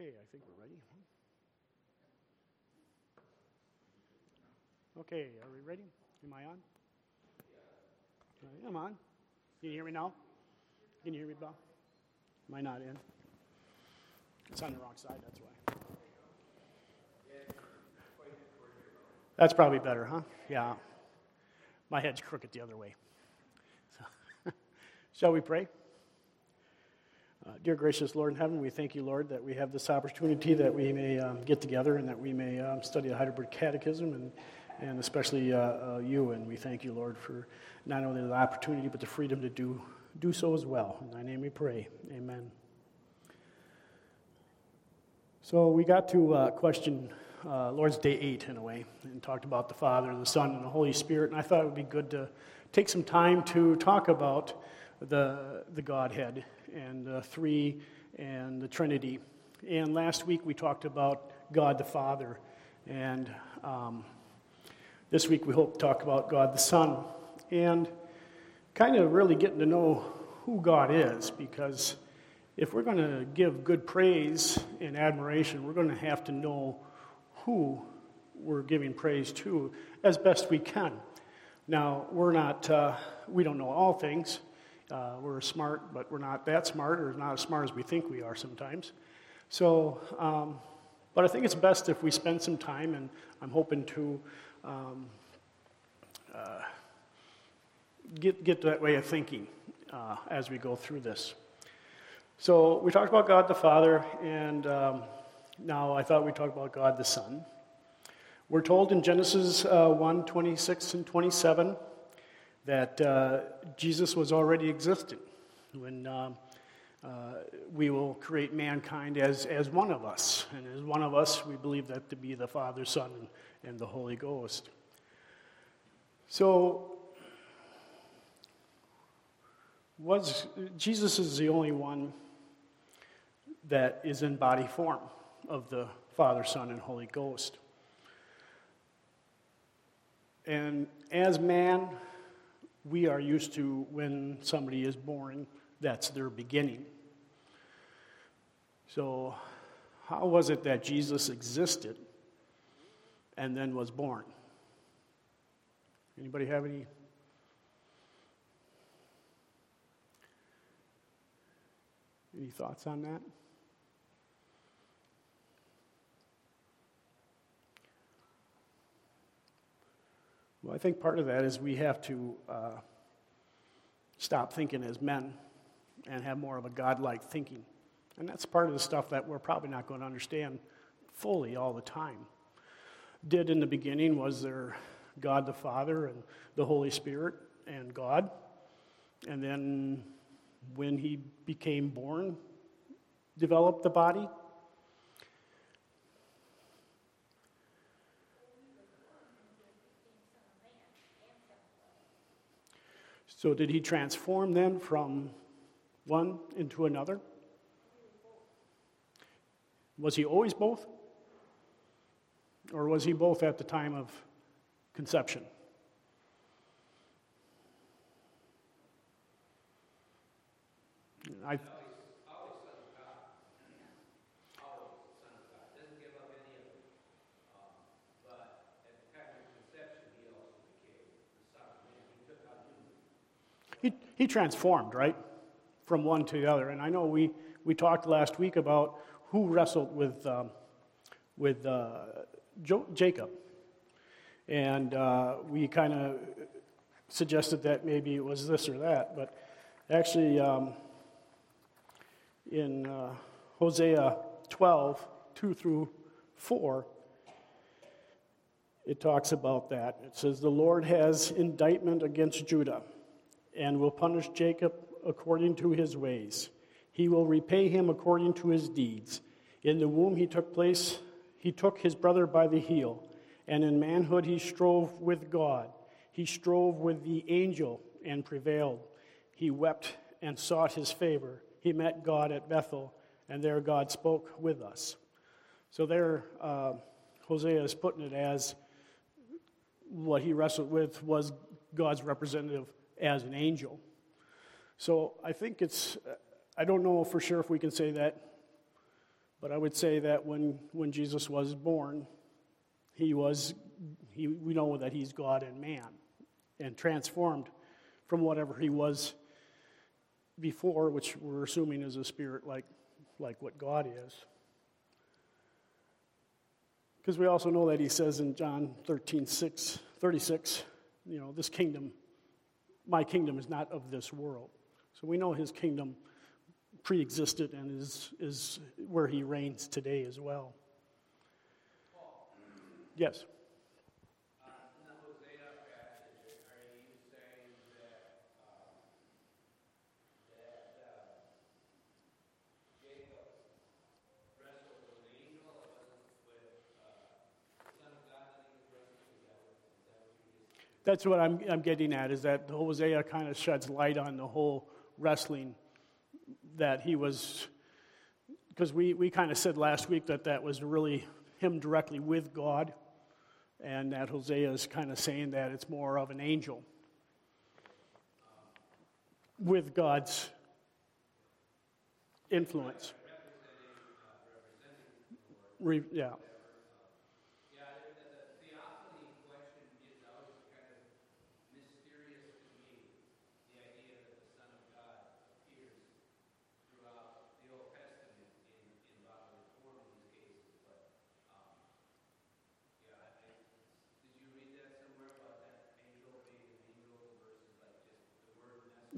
Okay, I think we're ready. Okay, are we ready? Am I on? I am on. Can you hear me now? Can you hear me, Bob? Am I not in? It's on the wrong side, that's why. That's probably better, huh? Yeah. My head's crooked the other way. So, shall we pray? Uh, dear gracious Lord in heaven, we thank you, Lord, that we have this opportunity that we may um, get together and that we may um, study the Heidelberg Catechism and, and especially uh, uh, you. And we thank you, Lord, for not only the opportunity but the freedom to do, do so as well. In thy name we pray. Amen. So we got to uh, question uh, Lord's Day 8 in a way and talked about the Father, and the Son, and the Holy Spirit. And I thought it would be good to take some time to talk about the, the Godhead and the three and the Trinity. And last week we talked about God the Father. And um, this week we hope to talk about God the Son. And kind of really getting to know who God is because if we're going to give good praise and admiration, we're going to have to know who we're giving praise to as best we can. Now, we're not, uh, we don't know all things, uh, we're smart, but we're not that smart, or not as smart as we think we are sometimes. So, um, but I think it's best if we spend some time, and I'm hoping to um, uh, get, get that way of thinking uh, as we go through this. So, we talked about God the Father, and um, now I thought we'd talk about God the Son. We're told in Genesis uh, 1 26 and 27 that uh, Jesus was already existent when uh, uh, we will create mankind as, as one of us. And as one of us, we believe that to be the Father, Son, and, and the Holy Ghost. So, was Jesus is the only one that is in body form of the Father, Son, and Holy Ghost. And as man, we are used to when somebody is born, that's their beginning. So, how was it that Jesus existed and then was born? Anybody have any? Any thoughts on that? Well, I think part of that is we have to uh, stop thinking as men and have more of a godlike thinking. And that's part of the stuff that we're probably not going to understand fully all the time. Did in the beginning was there God the Father and the Holy Spirit and God. And then when he became born, developed the body. So, did he transform then from one into another? Was he always both? Or was he both at the time of conception? I, he transformed, right? From one to the other. And I know we, we talked last week about who wrestled with, um, with uh, jo- Jacob. And uh, we kind of suggested that maybe it was this or that. But actually, um, in uh, Hosea 12, 2 through 4, it talks about that. It says, The Lord has indictment against Judah and will punish Jacob according to his ways. He will repay him according to his deeds. In the womb he took place, he took his brother by the heel, and in manhood he strove with God. He strove with the angel and prevailed. He wept and sought his favor. He met God at Bethel, and there God spoke with us. So there, uh, Hosea is putting it as what he wrestled with was God's representative as an angel. So I think it's, I don't know for sure if we can say that But I would say that when, when Jesus was born, he was, he, we know that he's God and man and transformed from whatever he was before, which we're assuming is a spirit like, like what God is. Because we also know that he says in John 13, 6, 36, you know, this kingdom, my kingdom is not of this world. So we know his kingdom pre existed and is, is where he reigns today as well. Yes. That's what I'm, I'm getting at, is that Hosea kind of sheds light on the whole wrestling that he was, because we, we kind of said last week that that was really him directly with God, and that Hosea is kind of saying that it's more of an angel with God's influence. Re, yeah.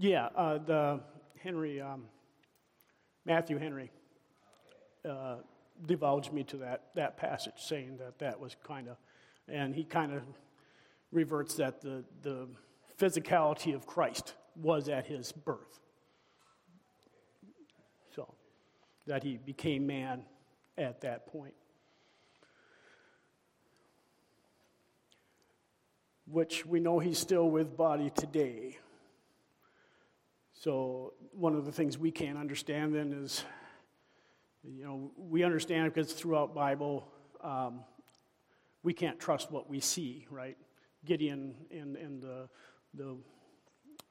Yeah, uh, the Henry, um, Matthew Henry, uh, divulged me to that, that passage, saying that that was kind of, and he kind of reverts that the, the physicality of Christ was at his birth. So, that he became man at that point. Which we know he's still with body today. So, one of the things we can't understand then is, you know, we understand because throughout Bible, um, we can't trust what we see, right? Gideon and, and the, the,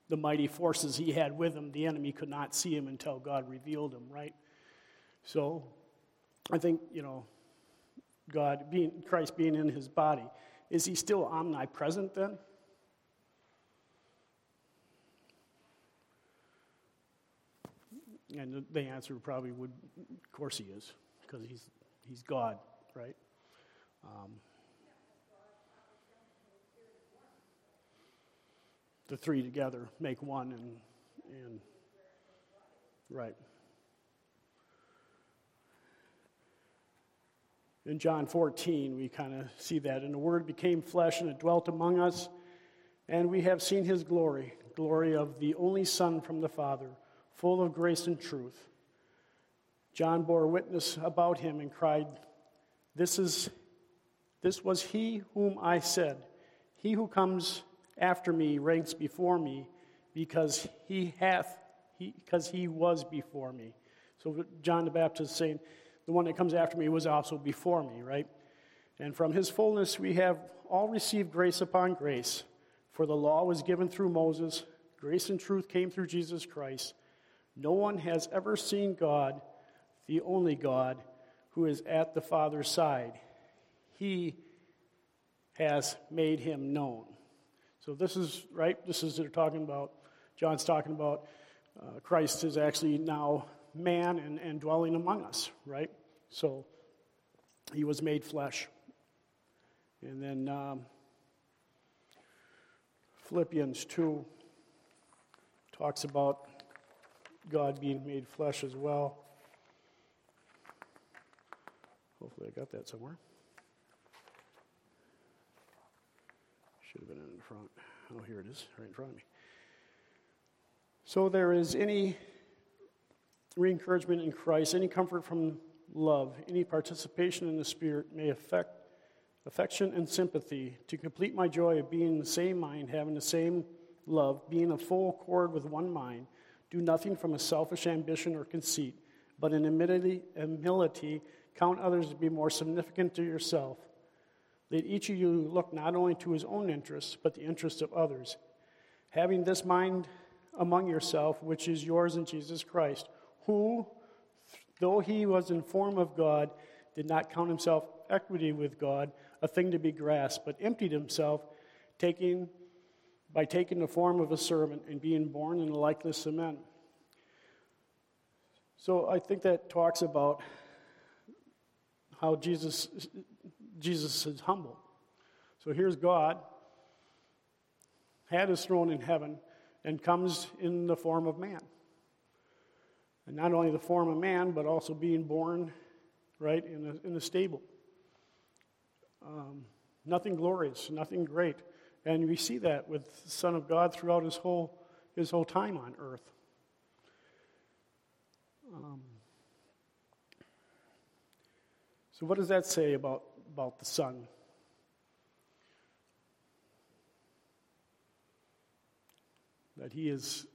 the mighty forces he had with him, the enemy could not see him until God revealed him, right? So, I think, you know, God, being, Christ being in his body, is he still omnipresent then? And the answer probably would, of course he is, because he's, he's God, right? Um, the three together make one, and, and right. In John 14, we kind of see that. And the Word became flesh and it dwelt among us, and we have seen his glory, glory of the only Son from the Father full of grace and truth. John bore witness about him and cried, This is this was he whom I said, He who comes after me ranks before me, because he hath because he was before me. So John the Baptist is saying, the one that comes after me was also before me, right? And from his fullness we have all received grace upon grace. For the law was given through Moses, grace and truth came through Jesus Christ. No one has ever seen God, the only God, who is at the Father's side. He has made him known. So, this is, right? This is, they're talking about, John's talking about uh, Christ is actually now man and, and dwelling among us, right? So, he was made flesh. And then um, Philippians 2 talks about God being made flesh as well. Hopefully, I got that somewhere. Should have been in front. Oh, here it is, right in front of me. So, there is any re encouragement in Christ, any comfort from love, any participation in the Spirit may affect affection and sympathy to complete my joy of being in the same mind, having the same love, being a full accord with one mind. Do nothing from a selfish ambition or conceit, but in humility, count others to be more significant to yourself. Let each of you look not only to his own interests, but the interests of others. Having this mind among yourself, which is yours in Jesus Christ, who, though he was in form of God, did not count himself equity with God a thing to be grasped, but emptied himself, taking by taking the form of a servant and being born in the likeness of men. So I think that talks about how Jesus Jesus is humble. So here's God, had his throne in heaven, and comes in the form of man. And not only the form of man, but also being born, right, in a, in a stable. Um, nothing glorious, nothing great. And we see that with the Son of God throughout his whole, his whole time on earth. Um, so, what does that say about, about the Son? That he is,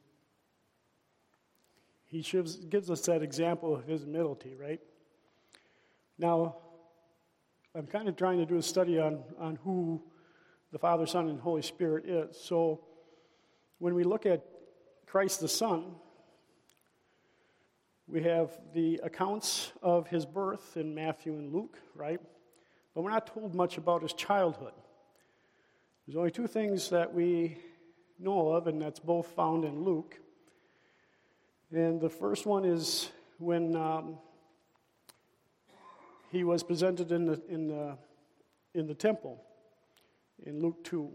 he gives, gives us that example of his humility, right? Now, I'm kind of trying to do a study on, on who the Father, Son, and Holy Spirit is. So when we look at Christ the Son, we have the accounts of his birth in Matthew and Luke, right? But we're not told much about his childhood. There's only two things that we know of, and that's both found in Luke. And the first one is when um, he was presented in the, in the, in the temple in Luke 2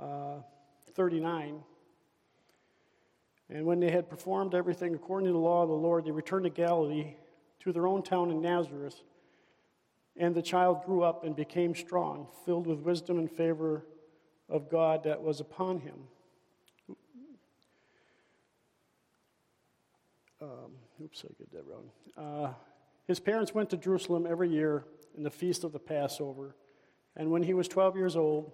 uh, 39. And when they had performed everything according to the law of the Lord, they returned to Galilee to their own town in Nazareth. And the child grew up and became strong, filled with wisdom and favor of God that was upon him. Um, oops, I get that wrong. Uh, his parents went to Jerusalem every year in the feast of the Passover. And when he was 12 years old,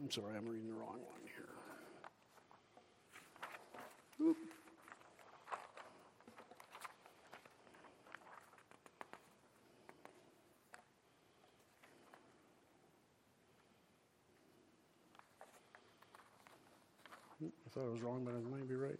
I'm sorry, I'm reading the wrong one here. Oop. Hmm, I thought I was wrong, but I might be right.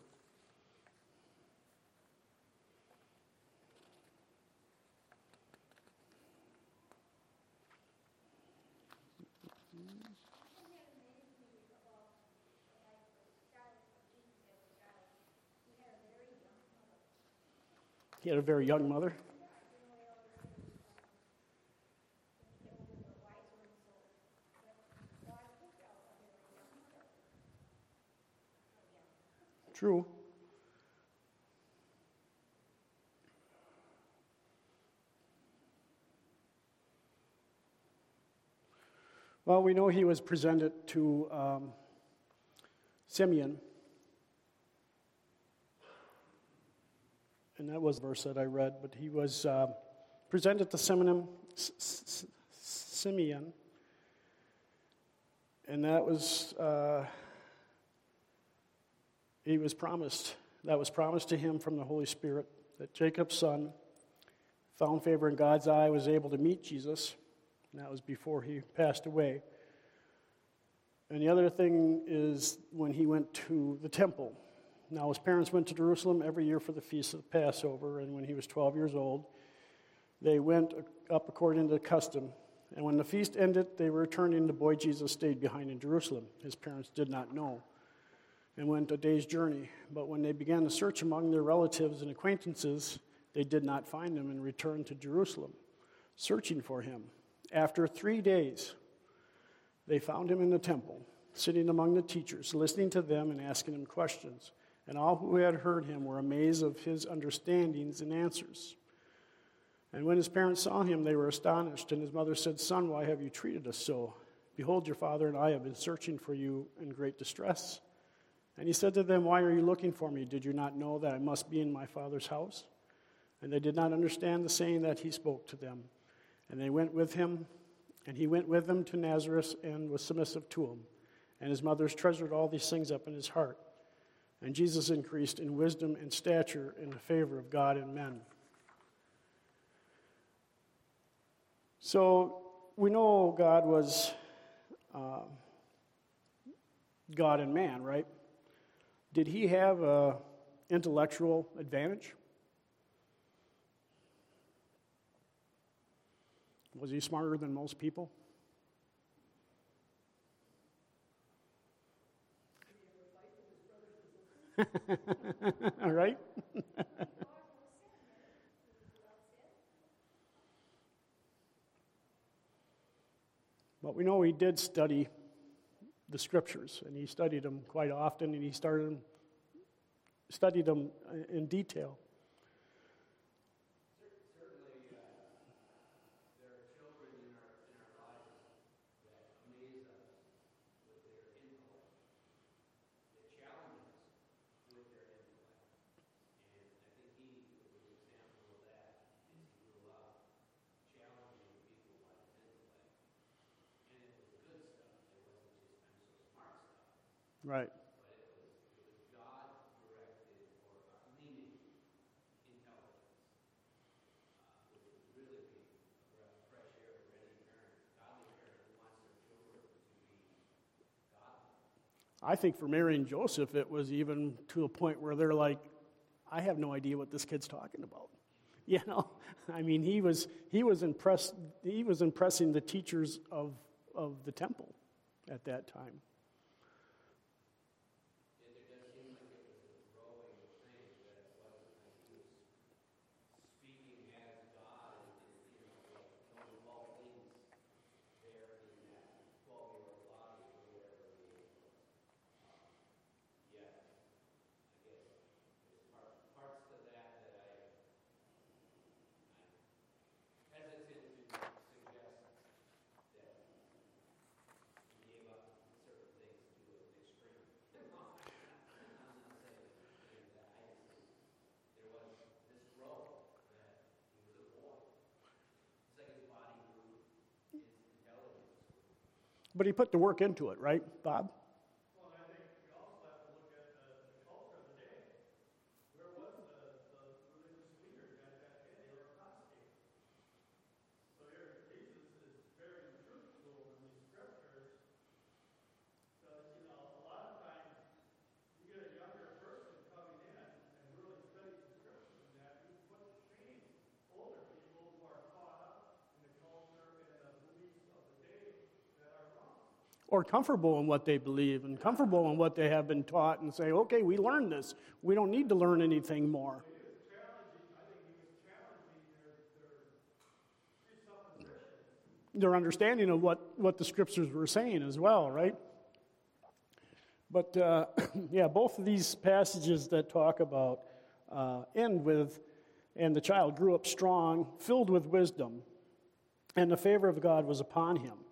He had a very young mother. True. Well, we know he was presented to um, Simeon. And that was the verse that I read, but he was uh, presented to Simeon, Simeon. And that was. Uh, he was promised, that was promised to him from the Holy Spirit, that Jacob's son found favor in God's eye, was able to meet Jesus. And that was before he passed away. And the other thing is when he went to the temple. Now, his parents went to Jerusalem every year for the feast of the Passover, and when he was 12 years old, they went up according to custom. And when the feast ended, they were returning. The boy Jesus stayed behind in Jerusalem. His parents did not know and went a day's journey. But when they began to search among their relatives and acquaintances, they did not find him and returned to Jerusalem, searching for him. After three days, they found him in the temple, sitting among the teachers, listening to them and asking them questions. And all who had heard him were amazed of his understandings and answers. And when his parents saw him, they were astonished. And his mother said, Son, why have you treated us so? Behold, your father and I have been searching for you in great distress. And he said to them, Why are you looking for me? Did you not know that I must be in my Father's house? And they did not understand the saying that he spoke to them. And they went with him, and he went with them to Nazareth and was submissive to him. And his mothers treasured all these things up in his heart. And Jesus increased in wisdom and stature in the favor of God and men. So we know God was. Uh, God and man, right? Did he have a intellectual advantage? Was he smarter than most people? All right? but we know he did study the scriptures, and he studied them quite often, and he started studied them uh, in detail. Right. I think for Mary and Joseph, it was even to a point where they're like, I have no idea what this kid's talking about. You know, I mean, he was, he was, impressed, he was impressing the teachers of, of the temple at that time. But he put the work into it, right, Bob? Or comfortable in what they believe and comfortable in what they have been taught and say, okay, we learned this. We don't need to learn anything more. Their understanding of what, what the scriptures were saying as well, right? But uh, yeah, both of these passages that talk about uh, end with, and the child grew up strong, filled with wisdom, and the favor of God was upon him.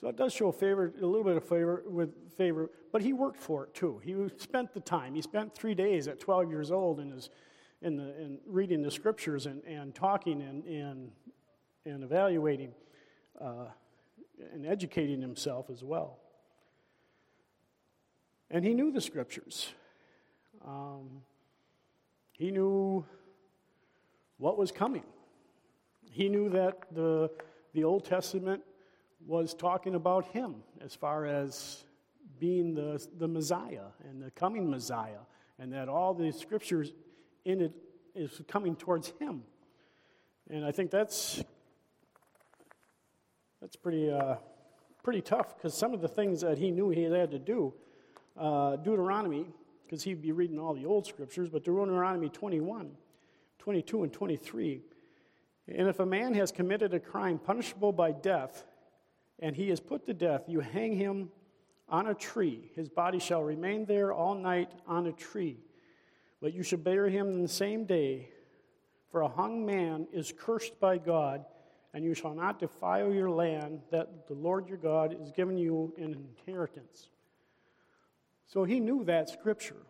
So it does show favor, a little bit of favor with favor, but he worked for it too. He spent the time. He spent three days at 12 years old in, his, in, the, in reading the scriptures and, and talking and, and, and evaluating uh, and educating himself as well. And he knew the scriptures. Um, he knew what was coming. He knew that the, the Old Testament was talking about him as far as being the, the Messiah and the coming Messiah, and that all the scriptures in it is coming towards him. And I think that's that's pretty uh, pretty tough because some of the things that he knew he had to do, uh, Deuteronomy, because he'd be reading all the old scriptures, but Deuteronomy 21, 22, and 23. And if a man has committed a crime punishable by death, and he is put to death, you hang him on a tree. His body shall remain there all night on a tree. But you shall bury him in the same day, for a hung man is cursed by God, and you shall not defile your land that the Lord your God is giving you in inheritance. So he knew that scripture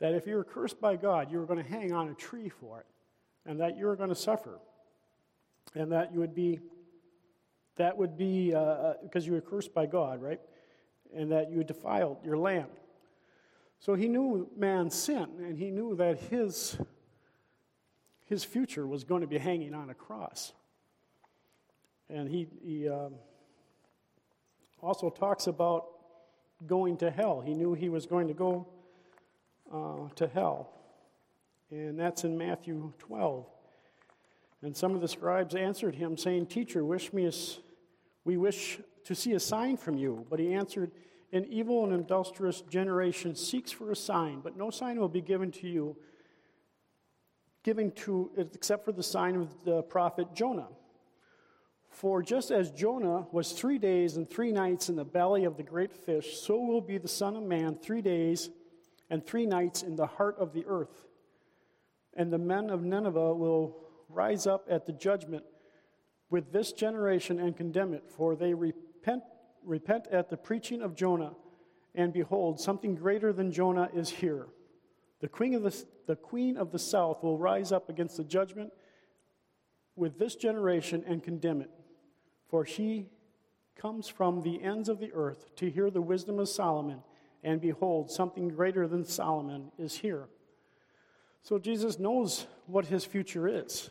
that if you were cursed by God, you were going to hang on a tree for it, and that you were going to suffer, and that you would be that would be because uh, uh you were cursed by God, right? And that you defiled your land. So he knew man's sin, and he knew that his, his future was going to be hanging on a cross. And he, he um, also talks about going to hell. He knew he was going to go uh, to hell. And that's in Matthew 12. And some of the scribes answered him, saying, Teacher, wish me a, we wish to see a sign from you. But he answered, An evil and industrious generation seeks for a sign, but no sign will be given to you, giving to except for the sign of the prophet Jonah. For just as Jonah was three days and three nights in the belly of the great fish, so will be the Son of Man three days and three nights in the heart of the earth. And the men of Nineveh will rise up at the judgment with this generation and condemn it, for they repent, repent at the preaching of Jonah. And behold, something greater than Jonah is here. The queen of the, the, queen of the south will rise up against the judgment with this generation and condemn it. For she comes from the ends of the earth to hear the wisdom of Solomon, and behold, something greater than Solomon is here. So Jesus knows what his future is.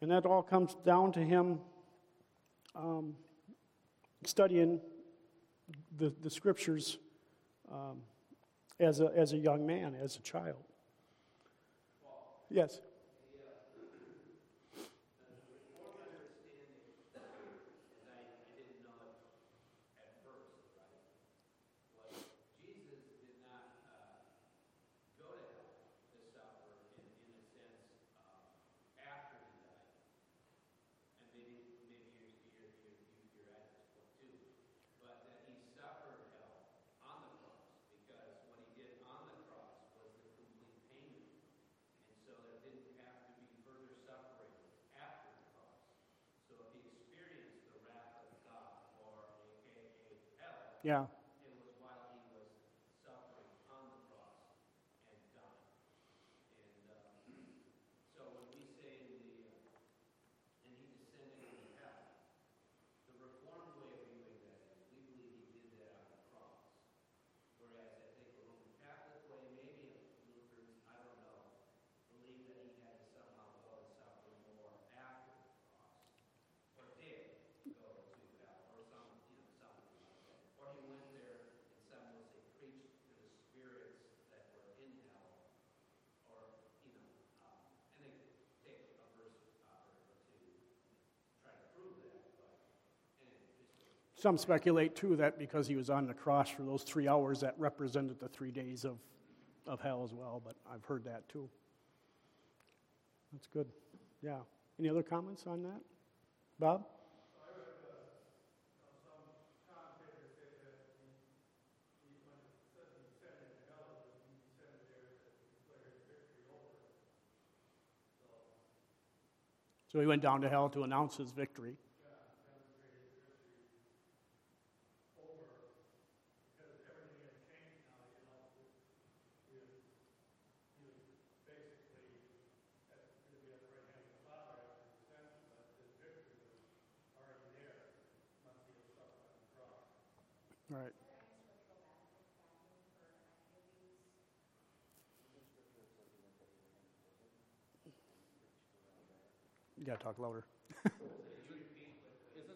And that all comes down to him um, studying the, the scriptures um, as, a, as a young man, as a child. Yes. Yeah. Some speculate, too, that because he was on the cross for those three hours, that represented the three days of, of hell as well, but I've heard that too. That's good. Yeah. Any other comments on that? Bob? So he went down to hell to announce his victory. Right. You got to talk louder. Isn't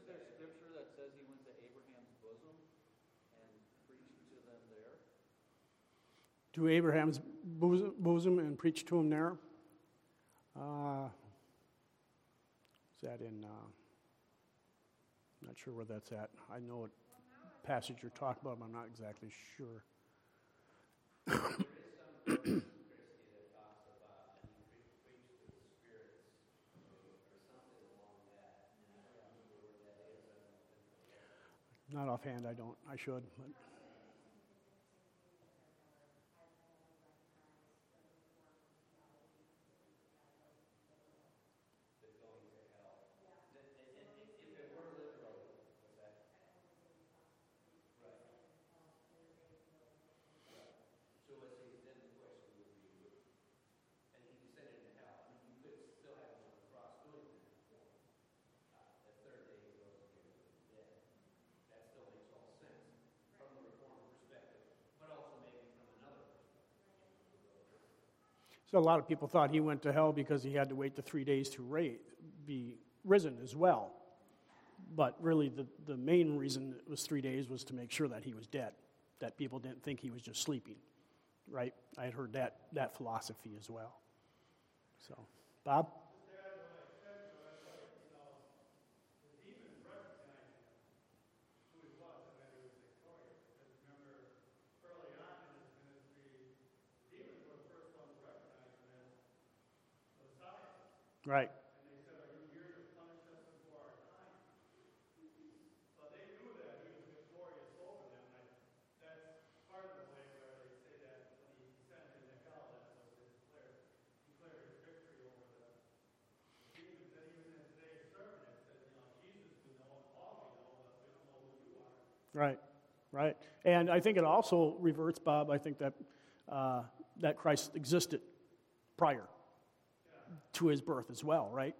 there scripture that says he went to Abraham's bosom and preached to them there? To Abraham's bosom and preached to him there? Uh, is that in. Uh, not sure where that's at. I know it passage you're talking about, but I'm not exactly sure. Not offhand, I don't. I should, but. So a lot of people thought he went to hell because he had to wait the three days to be risen as well. But really, the, the main reason it was three days was to make sure that he was dead, that people didn't think he was just sleeping, right? I had heard that, that philosophy as well. So, Bob? Right. Right, right. And I think it also reverts, Bob, I think that, uh, that Christ existed prior to his birth as well, right?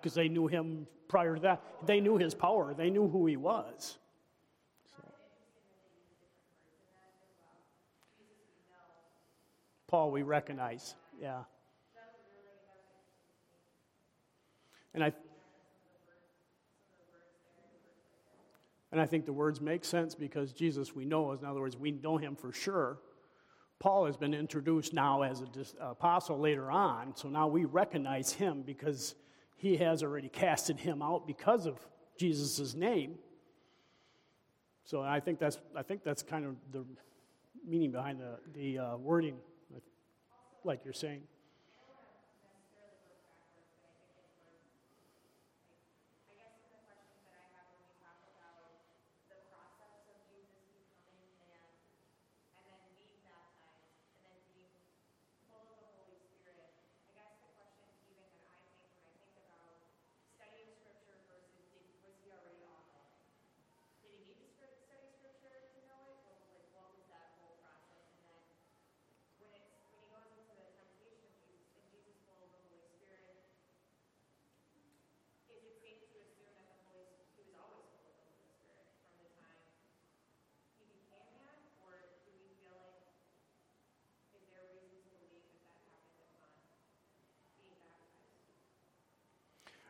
Because they knew him prior to that. They knew his power, they knew who he was. So. Paul, we recognize, yeah. And I, and I think the words make sense because Jesus, we know, in other words, we know him for sure. Paul has been introduced now as an apostle later on, so now we recognize him because he has already casted him out because of Jesus' name. So I think that's, I think that's kind of the meaning behind the, the uh, wording, like you're saying.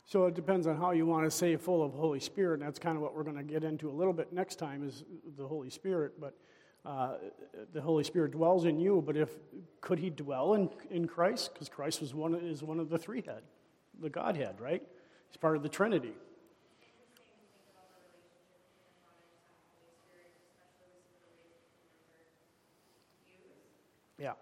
So it depends on how you want to say full of Holy Spirit, and that's kind of what we're going to get into a little bit next time is the Holy Spirit. But uh, the Holy Spirit dwells in you, but if could he dwell in, in Christ? Because Christ was one, is one of the three head, the Godhead, right? He's part of the Trinity. Yeah.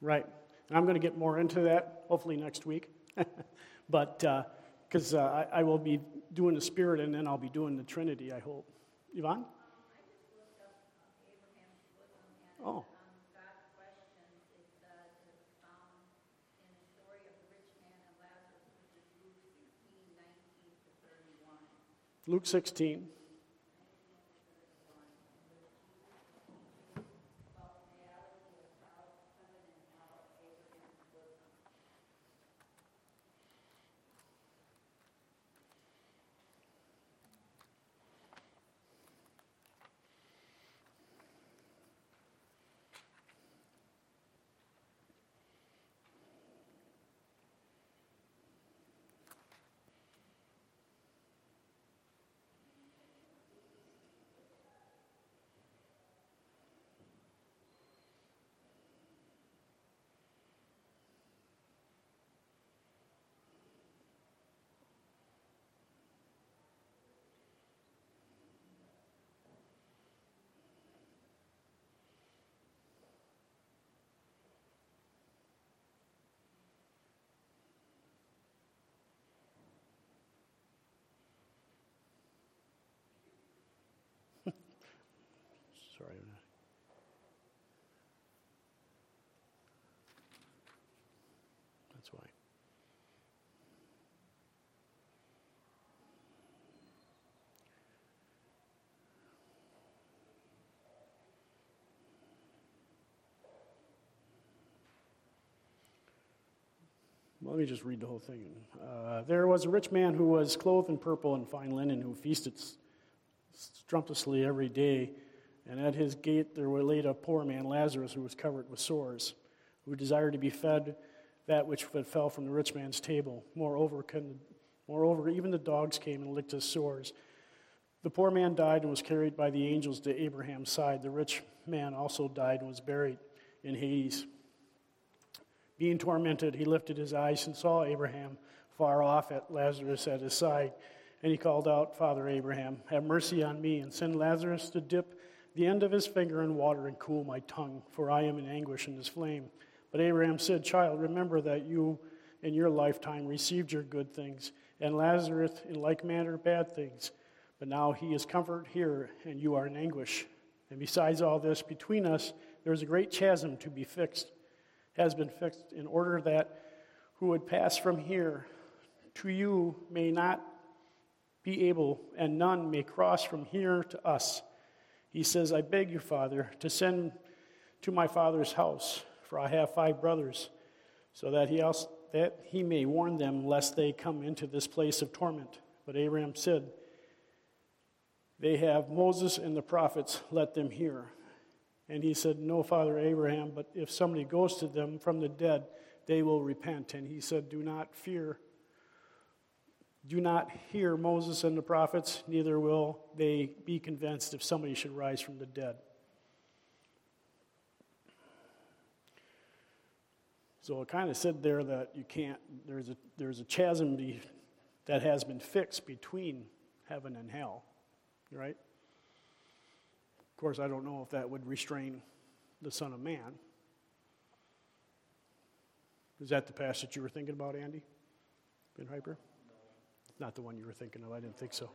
Right. And I'm going to get more into that hopefully next week. but because uh, uh, I, I, will be doing the Spirit and then I'll be doing the Trinity, I hope. Yvonne? oh. Luke 16. Sorry. That's why. Let me just read the whole thing. Uh, there was a rich man who was clothed in purple and fine linen, who feasted sumptuously every day And at his gate there laid a poor man, Lazarus, who was covered with sores, who desired to be fed that which fell from the rich man's table. Moreover, moreover, even the dogs came and licked his sores. The poor man died and was carried by the angels to Abraham's side. The rich man also died and was buried in Hades. Being tormented, he lifted his eyes and saw Abraham far off at Lazarus at his side. And he called out, Father Abraham, have mercy on me, and send Lazarus to dip the end of his finger in water and cool my tongue, for I am in anguish in this flame. But Abraham said, Child, remember that you in your lifetime received your good things, and Lazarus in like manner bad things. But now he is comforted here, and you are in anguish. And besides all this, between us there is a great chasm to be fixed, has been fixed, in order that who would pass from here to you may not be able, and none may cross from here to us. He says, I beg you, Father, to send to my father's house, for I have five brothers, so that he, also, that he may warn them lest they come into this place of torment. But Abraham said, They have Moses and the prophets, let them hear. And he said, No, Father Abraham, but if somebody goes to them from the dead, they will repent. And he said, Do not fear do not hear Moses and the prophets, neither will they be convinced if somebody should rise from the dead. So it kind of said there that you can't, there's a, there's a chasm be, that has been fixed between heaven and hell, right? Of course, I don't know if that would restrain the Son of Man. Is that the passage you were thinking about, Andy? Ben Hyper? Not the one you were thinking of. I didn't think so.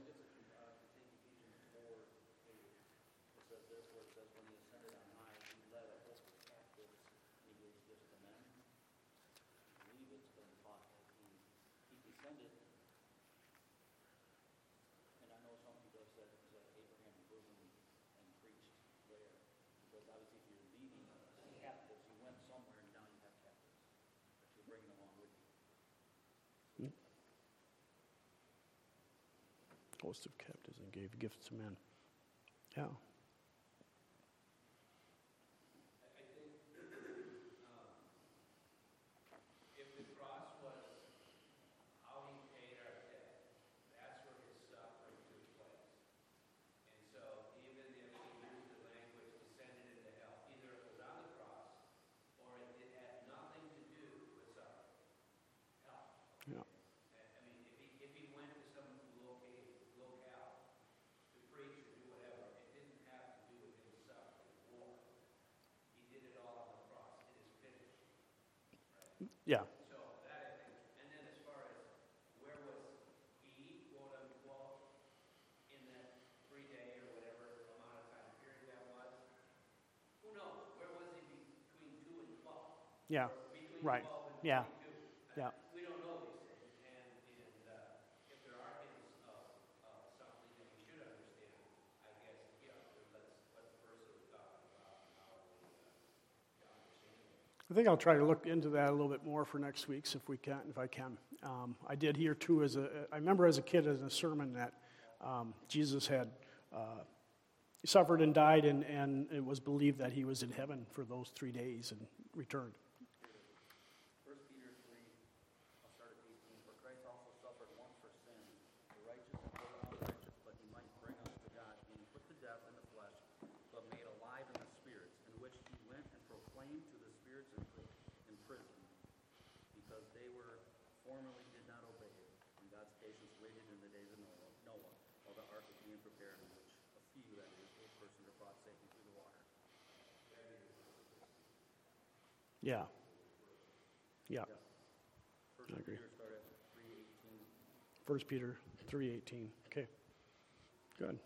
Host of captives and gave gifts to men. Yeah. Yeah. So that I think, and then as far as where was he, quote unquote, in that three day or whatever amount of time period that was, who knows? Where was he between two and twelve? Yeah. Right. Yeah. Yeah. We don't know these things, and, and, uh, if there are hints of, of something that we should understand, I guess, yeah, let's, let the person about, how we, uh, understand it. I think I'll try to look into that a little bit more for next week's if we can, if I can. Um, I did hear too as a, I remember as a kid as a sermon that um, Jesus had uh, suffered and died, and, and it was believed that he was in heaven for those three days and returned. First Peter three, I'll start at eighteen, for Christ also suffered once for sins, the righteous and for the unrighteous, but he might bring us to God, being put to death in the flesh, but made alive in the spirits, in which he went and proclaimed to the spirits in, pri- in prison, because they were formerly did not obey it, and God's patience waited in the days of Noah, Noah, while the ark was being prepared, in which a few, that is, eight persons are brought safely through the water. Yeah. Yeah. First I agree. Peter start at three eighteen. First Peter 3:18. Okay. Good.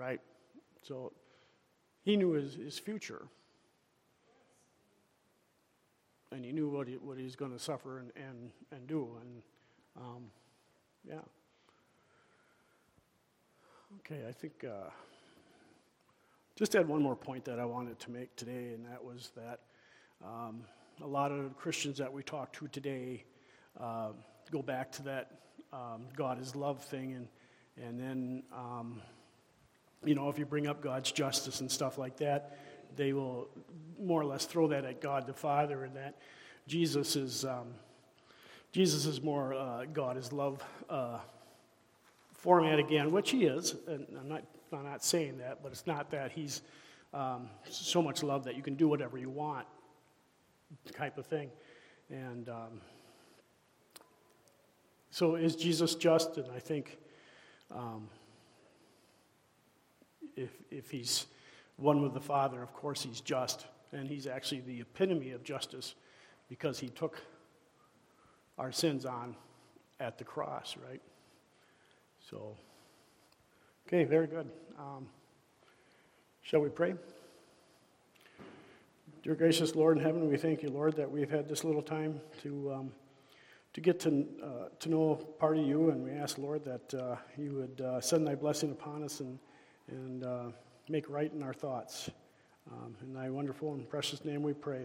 Right? So he knew his, his future. And he knew what he, what he was going to suffer and, and, and do. And um, yeah. Okay, I think uh, just had one more point that I wanted to make today, and that was that um, a lot of Christians that we talk to today uh, go back to that um, God is love thing, and and then um, you know if you bring up God's justice and stuff like that, they will more or less throw that at God the Father, and that Jesus is um, Jesus is more uh, God is love uh, format again, which he is, and I'm not I'm not saying that, but it's not that he's um, so much love that you can do whatever you want, type of thing, and. Um, so is Jesus just? And I think um, if, if he's one with the Father, of course he's just. And he's actually the epitome of justice because he took our sins on at the cross, right? So, okay, very good. Um, shall we pray? Dear gracious Lord in heaven, we thank you, Lord, that we've had this little time to. Um, to get to, uh, to know part of you, and we ask, Lord, that uh, you would uh, send thy blessing upon us and, and uh, make right in our thoughts. Um, in thy wonderful and precious name we pray.